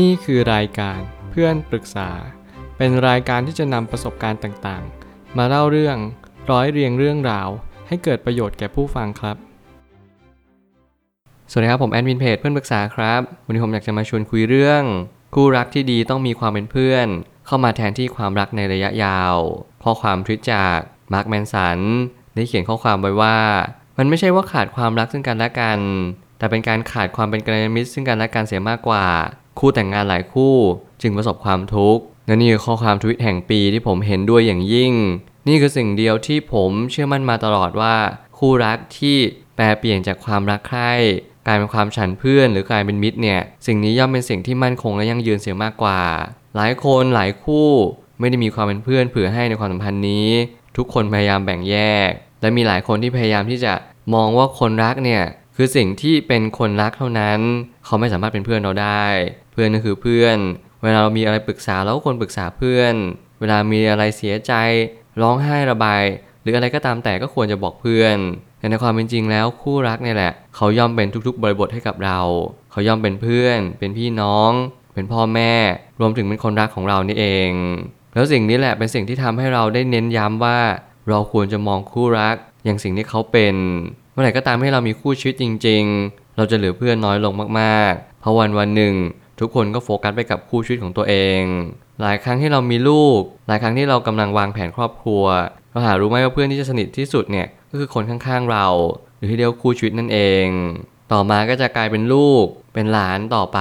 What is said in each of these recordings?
นี่คือรายการเพื่อนปรึกษา เป็นรายการที่จะนำประสบการณ์ต่างๆ มาเล่าเรื่องร้อยเรียงเรื่องราว ให้เกิดประโยชน์แก่ผู้ฟังครับ สวัสดีครับผมแอดมินเพจเพื่อนปรึกษาครับ วันนี้ผมอยากจะมาชวนคุยเรื่อง คู่รักที่ดีต้องมีความเป็นเพื่อน เข้ามาแทนที่ความรักในระยะยาว ข้อความทวิตจากมาร์คแมนสันได้เขียนข้อความไว้ว่า มันไม่ใช่ว่าขาดความรักซึ่งกันและกัน แต่เป็นการขาดความเป็นกัลยาณมิตรซึ่งกันและกันเสียมากกว่า คู่แต่งงานหลายคู่จึงประสบความทุกข์และนี่คือข้อความทวิตแห่งปีที่ผมเห็นด้วยอย่างยิ่ง นี่คือสิ่งเดียวที่ผมเชื่อมั่นมาตลอดว่า คู่รักที่แปลเปลี่ยนจากความรักใคร่กลายเป็นความฉันเพื่อนหรือกลายเป็นมิตรเนี่ย สิ่งนี้ย่อมเป็นสิ่งที่มั่นคงและยั่งยืนเสียมากกว่า หลายคนหลายคู่ไม่ได้มีความเป็นเพื่อนเผื่อให้ในความสัมพันธ์นี้ ทุกคนพยายามแบ่งแยก และมีหลายคนที่พยายามที่จะมองว่าคนรักเนี่ยคือสิ่งที่เป็นคนรักเท่านั้น เขาไม่สามารถเป็นเพื่อนเราได้ เพื่อนก็คือเพื่อน เวลาเรามีอะไรปรึกษาเราก็ควรปรึกษาเพื่อน เวลามีอะไรเสียใจ ร้องไห้ระบาย หรืออะไรก็ตามแต่ก็ควรจะบอกเพื่อนแต่ในความเป็นจริงแล้วคู่รักเนี่ยแหละ เขาย่อมเป็นทุกๆ บริบทให้กับเรา เขาย่อมเป็นเพื่อน เป็นพี่น้อง เป็นพ่อแม่ รวมถึงเป็นคนรักของเรานี่เอง แล้วสิ่งนี้แหละเป็นสิ่งที่ทำให้เราได้เน้นย้ำว่า เราควรจะมองคู่รัก อย่างสิ่งที่เขาเป็น เมื่อไหร่ก็ตามให้เรามีคู่ชีวิตจริง ๆ เราจะเหลือเพื่อนน้อยลงมากๆ เพราะวันวันหนึ่ง ทุกคนก็โฟกัสไปกับคู่ชีวิตของตัวเอง หลายครั้งที่เรามีลูก หลายครั้งที่เรากำลังวางแผนครอบครัว เราหารู้ไหมว่าเพื่อนที่จะสนิทที่สุดเนี่ยก็คือคนข้างๆเรา หรือที่เรียกคู่ชีวิตนั่นเอง ต่อมาก็จะกลายเป็นลูก เป็นหลานต่อไป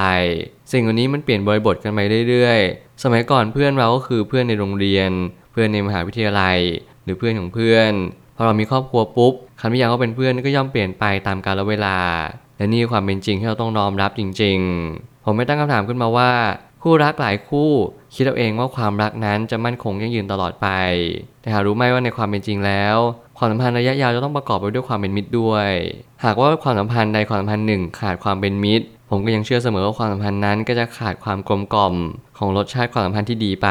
สิ่งเหล่านี้มันเปลี่ยนบริบทกันไปเรื่อยๆ สมัยก่อนเพื่อนเราก็คือเพื่อนในโรงเรียน เพื่อนในมหาวิทยาลัย หรือเพื่อนของเพื่อน อเรามีครอบครัวปุ๊บคำนิยามว่าเป็นเพื่อนก็ย่อมเปลี่ยนไปตามกาลเวลา และนี่คือความเป็นจริงที่เราต้องน้อมรับจริง ๆ ผมไม่ตั้งคำถามขึ้นมาว่า คู่รักหลายคู่ คิดเอาเองว่าความรักนั้นจะมั่นคงยั่งยืนตลอดไป แต่หารู้ไหมว่าในความเป็นจริงแล้วความสัมพันธ์ระยะยาวจะต้องประกอบไปด้วยความเป็นมิตรด้วย หากว่าความสัมพันธ์ใดความสัมพันธ์หนึ่งขาดความเป็นมิตร ผมก็ยังเชื่อเสมอว่าความสัมพันธ์นั้นก็จะขาดความกลมกล่อม ของรสชาติความสัมพันธ์ที่ดีไป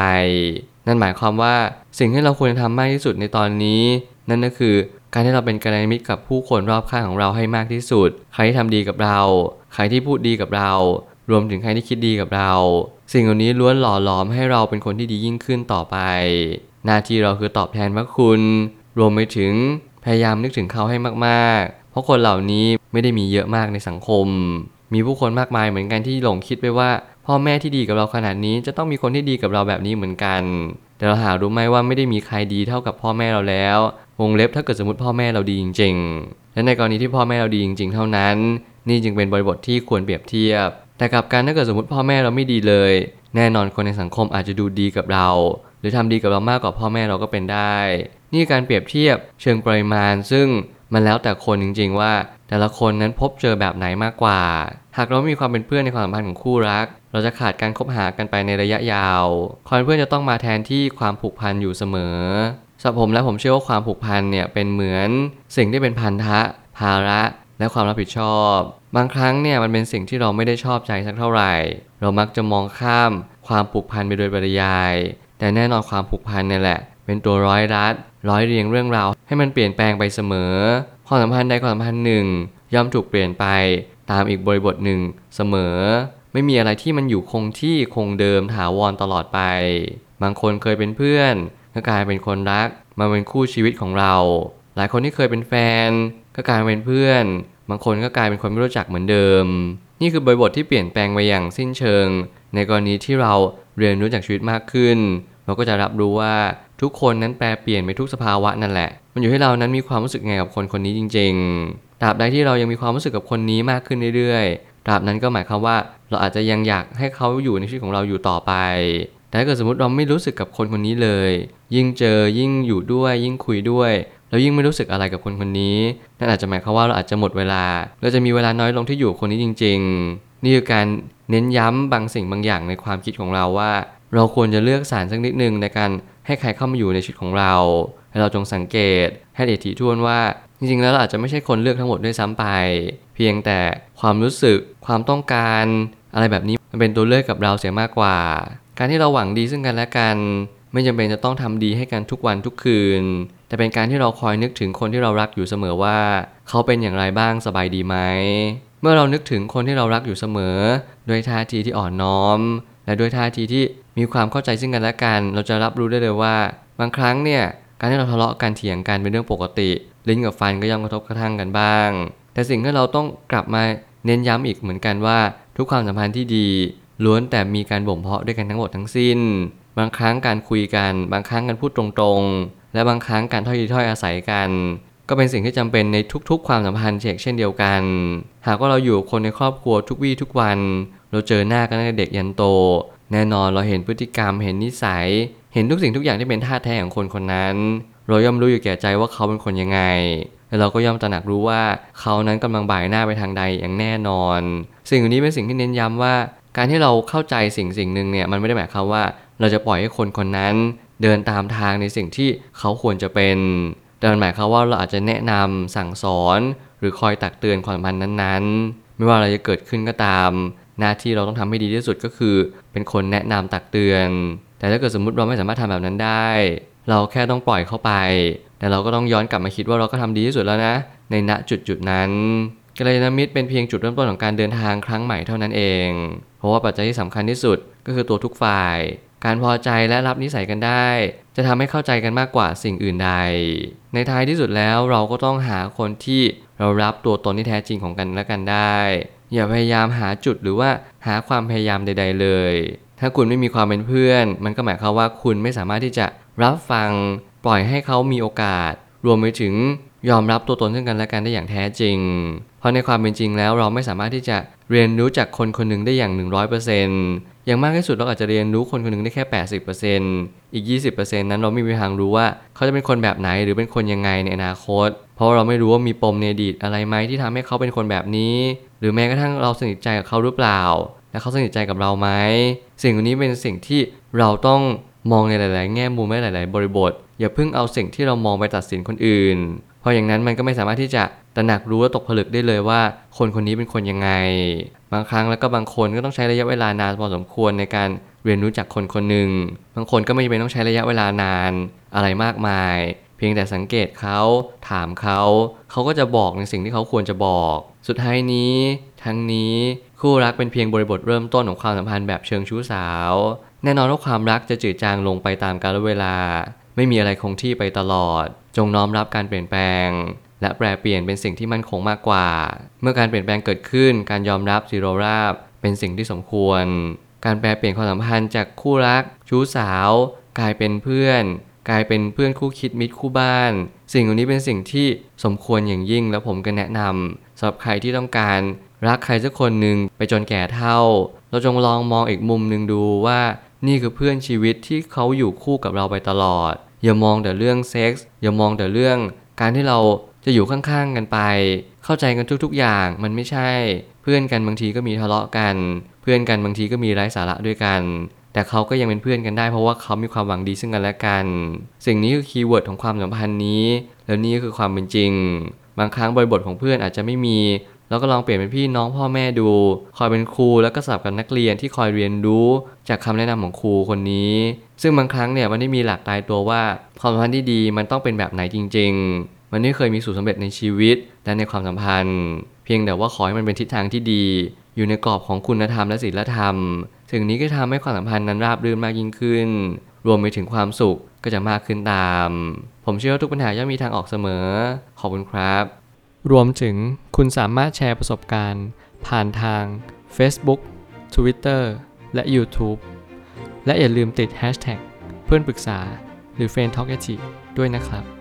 นั่นหมายความว่าสิ่งที่เราควรจะทำมากที่สุดในตอนนี้ นั่นก็คือการที่เราเป็นกัลยาณมิตรกับผู้คนรอบข้างของเราให้มากที่สุด ใครที่ทำดีกับเรา ใครที่พูดดีกับเรา รวมถึงใครที่คิดดีกับเรา สิ่งเหล่านี้ล้วนหล่อหลอมให้เราเป็นคนที่ดียิ่งขึ้นต่อไป หน้าที่เราคือตอบแทนพระคุณ รวมไปถึงพยายามนึกถึงเขาให้มากๆ เพราะคนเหล่านี้ไม่ได้มีเยอะมากในสังคม มีผู้คนมากมายเหมือนกันที่หลงคิดไปว่า พ่อแม่ที่ดีกับเราขนาดนี้จะต้องมีคนที่ดีกับเราแบบนี้เหมือนกัน แต่เราหารู้ไหมว่าไม่ได้มีใครดีเท่ากับพ่อแม่เราแล้ว วงเล็บถ้าเกิดสมมติพ่อแม่เราดีจริง ๆ และในกรณีที่พ่อแม่เราดีจริง ๆ เท่านั้น นี่จึงเป็นบริบทที่ควรเปรียบเทียบ แต่กับการถ้าเกิดสมมติพ่อแม่เราไม่ดีเลย แน่นอนคนในสังคมอาจจะดูดีกับเรา หรือทำดีกับเรามากกว่าพ่อแม่เราก็เป็นได้ นี่การเปรียบเทียบเชิงปริมาณ ซึ่งมันแล้วแต่คนจริง ๆ ว่า แต่ละคนนั้นพบเจอแบบไหนมากกว่า หากเรามีความเป็นเพื่อนในความสัมพันธ์ของคู่รัก เราจะขาดการคบหากันไปในระยะยาวความเป็นเพื่อนจะต้องมาแทนที่ความผูกพันอยู่เสมอ สำหรับผมและผมเชื่อว่าความผูกพันเนี่ยเป็นเหมือนสิ่งที่เป็นพันธะ ภาระและความรับผิดชอบ บางครั้งเนี่ยมันเป็นสิ่งที่เราไม่ได้ชอบใจสักเท่าไหร่ เรามักจะมองข้ามความผูกพันไปโดยปริยาย แต่แน่นอนความผูกพันเนี่ยแหละ เป็นตัวร้อยรัด ร้อยเรียงเรื่องราวให้มันเปลี่ยนแปลงไปเสมอ ความสัมพันธ์ใดความสัมพันธ์หนึ่งย่อมถูกเปลี่ยนไปตามอีกบริบทหนึ่งเสมอ ไม่มีอะไรที่มันอยู่คงที่คงเดิมถาวรตลอดไป บางคนเคยเป็นเพื่อน ก็กลายเป็นคนรัก มาเป็นคู่ชีวิตของเรา หลายคนที่เคยเป็นแฟน ก็กลายเป็นเพื่อน บางคนก็กลายเป็นคนไม่รู้จักเหมือนเดิม นี่คือบริบทที่เปลี่ยนแปลงไปอย่างสิ้นเชิง ในกรณีที่เราเรียนรู้จากชีวิตมากขึ้น เราก็จะรับรู้ว่าทุกคนนั้นแปลเปลี่ยนไปทุกสภาวะนั่นแหละ มันอยู่ให้เรานั้นมีความรู้สึกไงกับคนคนนี้จริง ๆ ตราบใดที่เรายังมีความรู้สึกกับคนนี้มากขึ้นเรื่อยๆ ตราบนั้นก็หมายความว่าเราอาจจะยังอยากให้เขาอยู่ในชีวิตของเราอยู่ต่อไป แต่ถ้าเกิดสมมติเราไม่รู้สึกกับคนคนนี้เลย ยิ่งเจอยิ่งอยู่ด้วย ยิ่งคุยด้วยแล้วยิ่งไม่รู้สึกอะไรกับคนคนนี้นั่นอาจจะหมายความว่าเราอาจจะหมดเวลา เราจะมีเวลาน้อยลงที่อยู่คนนี้จริง ๆ นี่คือการเน้นย้ำบางสิ่งบางอย่างในความคิดของเราว่า เราควรจะเลือกสารสักนิดนึงในการให้ใครเข้ามาอยู่ในชีวิตของเราให้เราจงสังเกตให้เดทีทวนว่า จริงๆ แล้วเราอาจจะไม่ใช่คนเลือกทั้งหมดด้วยซ้ำไป เพียงแต่ความรู้สึกความต้องการอะไรแบบนี้มันเป็นตัวเลือกกับเราเสียมากกว่า การที่เราหวังดีซึ่งกันและกันไม่จำเป็นจะต้องทำดีให้กันทุกวันทุกคืน แต่เป็นการที่เราคอยนึกถึงคนที่เรารักอยู่เสมอว่า เขาเป็นอย่างไรบ้างสบายดีไหม เมื่อเรานึกถึงคนที่เรารักอยู่เสมอ ด้วยท่าทีที่อ่อนน้อม และด้วยท่าทีที่มีความเข้าใจซึ่งกันและกัน เราจะรับรู้ได้เลยว่า บางครั้งเนี่ยการที่เราทะเลาะกันเถียงกันเป็นเรื่องปกติ ลิ้นกับฟันก็ย่อมกระทบกระทั่งกันบ้าง แต่สิ่งที่เราต้องกลับมาเน้นย้ำอีกเหมือนกันว่า ทุกความสัมพันธ์ที่ดี ล้วนแต่มีการบ่มเพาะด้วยกันทั้งหมดทั้งสิ้น บางครั้งการคุยกัน บางครั้งการพูดตรงๆ และบางครั้งการถ้อยทีถ้อยอาศัยกัน ก็เป็นสิ่งที่จำเป็นในทุกๆ ความสัมพันธ์เช่นเดียวกัน หากว่าเราอยู่คนในครอบครัวทุกวี่ทุกวัน เราเจอหน้ากันตั้งแต่เด็กยันโต แน่นอนเราเห็นพฤติกรรมเห็นนิสัย เห็นทุกสิ่งทุกอย่างที่เป็นท่าแท้ของคนคนนั้น เราย่อมรู้อยู่แก่ใจว่าเขาเป็นคนยังไงและเราก็ย่อมตระหนักรู้ว่าเขานั้นกำลังบ่ายหน้าไปทางใดอย่างแน่นอน สิ่งนี้เป็นสิ่งที่เน้นย้ำว่า การที่เราเข้าใจสิ่งสิ่งหนึ่งเนี่ยมันไม่ได้หมายความว่า เราจะปล่อยให้คนคนนั้นเดินตามทางในสิ่งที่เขาควรจะเป็น แต่มันหมายความว่าเราอาจจะแนะนำสั่งสอน หรือคอยตักเตือนความมพันนั้นๆ ไม่ว่าอะไรจะเกิดขึ้นก็ตาม หน้าที่เราต้องทำให้ดีที่สุดก็คือ เป็นคนแนะนำตักเตือน แต่ถ้าเกิดสมมติเราไม่สามารถทำแบบนั้นได้ เราแค่ต้องปล่อยเข้าไป แต่เราก็ต้องย้อนกลับมาคิดว่าเราก็ทำดีที่สุดแล้วนะ ในณจุดจุดนั้น กัลยาณมิตรเป็นเพียงจุดเริ่มต้นของการเดินทางครั้งใหม่เท่านั้นเอง เพราะว่าปัจจัยที่สำคัญที่สุดก็คือตัวทุกฝ่าย การพอใจและรับนิสัยกันได้ จะทำให้เข้าใจกันมากกว่าสิ่งอื่นใด ในท้ายที่สุดแล้วเราก็ต้องหาคนที่เรารับตัวตนที่แท้จริงของกันและกันได้ อย่าพยายามหาจุดหรือว่าหาความพยายามใด ๆ เลย ถ้าคุณไม่มีความเป็นเพื่อน มันก็หมายความว่าคุณไม่สามารถที่จะรับฟังปล่อยให้เขามีโอกาส รวมไปถึงยอมรับตัวตนซึ่งกันและกันได้อย่างแท้จริง เพราะในความเป็นจริงแล้วเราไม่สามารถที่จะเรียนรู้จากคนคนหนึ่งได้อย่าง 100%อย่างมากที่สุดเราอาจจะเรียนรู้คนคนหนึ่งได้แค่ 80%อีก 20%นั้นเราไม่มีทางรู้ว่า เขาจะเป็นคนแบบไหนหรือเป็นคนยังไงในอนาคต เพราะเราไม่รู้ว่ามีปมในอดีตอะไรไหมที่ทำให้เขาเป็นคนแบบนี้ หรือแม้กระทั่งเราสนิทใจกับเขาหรือเปล่า และเขาสนิทใจกับเราไหมสิ่งนี้เป็นสิ่งที่เราต้องมองในหลาย ๆ แง่มุมและหลาย ๆ บริบท อย่าเพิ่งเอาสิ่งที่เรามองไปตัดสินคนอื่น เพราะอย่างนั้นมันก็ไม่สามารถที่จะ ตระหนักรู้และตกผลึกได้เลยว่า คนคนนี้เป็นคนยังไง บางครั้งแล้วก็บางคนก็ต้องใช้ระยะเวลานานพอสมควรในการเรียนรู้จากคนคนหนึ่ง บางคนก็ไม่จำเป็นต้องใช้ระยะเวลานานอะไรมากมาย เพียงแต่สังเกตเขาถามเขา เขาก็จะบอกในสิ่งที่เขาควรจะบอก สุดท้ายนี้ ทั้งนี้คู่รักเป็นเพียงบริบทเริ่มต้นของความสัมพันธ์แบบเชิงชู้สาว แน่นอนว่าความรักจะจืดจางลงไปตามกาลเวลา ไม่มีอะไรคงที่ไปตลอด จงน้อมรับการเปลี่ยนแปลง และแปรเปลี่ยนเป็นสิ่งที่มั่นคงมากกว่า เมื่อการเปลี่ยนแปลงเกิดขึ้น การยอมรับสิโรราบเป็นสิ่งที่สมควร การแปลเปลี่ยนความสัมพันธ์จากคู่รัก ชู้สาว กลายเป็นเพื่อน กลายเป็นเพื่อนคู่คิดมิตรคู่บ้าน สิ่งเหล่านี้เป็นสิ่งที่สมควรอย่างยิ่งและผมก็แนะนำสำหรับใครที่ต้องการรักใครสักคนหนึ่งไปจนแก่เท่า เราจงลองมองอีกมุมหนึ่งดูว่า นี่คือเพื่อนชีวิตที่เขาอยู่คู่กับเราไปตลอด อย่ามองแต่เรื่องเซ็กส์อย่ามองแต่เรื่องการที่เรา จะอยู่ข้างๆกันไป เข้าใจกันทุกๆอย่างมันไม่ใช่ เพื่อนกันบางทีก็มีทะเลาะกัน เพื่อนกันบางทีก็มีไร้สาระด้วยกัน แต่เขาก็ยังเป็นเพื่อนกันได้เพราะว่าเขามีความหวังดีซึ่งกันและกัน สิ่งนี้คือ keyword ของความสัมพันธ์นี้ แล้วนี่ก็คือความเป็นจริง บางครั้งบริบทของเพื่อนอาจจะไม่มีแล้วก็ลองเปลี่ยนเป็นพี่น้องพ่อแม่ดู คอยเป็นครูแล้วก็สลับกับนักเรียนที่คอยเรียนรู้จากคำแนะนำของครูคนนี้ ซึ่งบางครั้งเนี่ยมันไม่ได้มีหลักตายตัวว่าความสัมพันธ์ที่ดีมันต้องเป็นแบบไหนจริง ๆ มันไม่เคยมีสูตรสำเร็จในชีวิตและในความสัมพันธ์ เพียงแต่ว่าขอให้มันเป็นทิศทางที่ดี อยู่ในกรอบของคุณธรรมและศีลธรรมสิ่งนี้ก็ทำให้ความสัมพันธ์นั้นราบรื่นมากยิ่งขึ้น รวมไปถึงความสุขก็จะมากขึ้นตาม ผมเชื่อว่าทุกปัญหาย่อมมีทางออกเสมอ ขอบคุณครับ รวมถึงคุณสามารถแชร์ประสบการณ์ ผ่านทาง Facebook Twitter และ YouTube และอย่าลืมติด Hashtag เพื่อนปรึกษาหรือ f r ร e n d t a l k a ด้วยนะครับ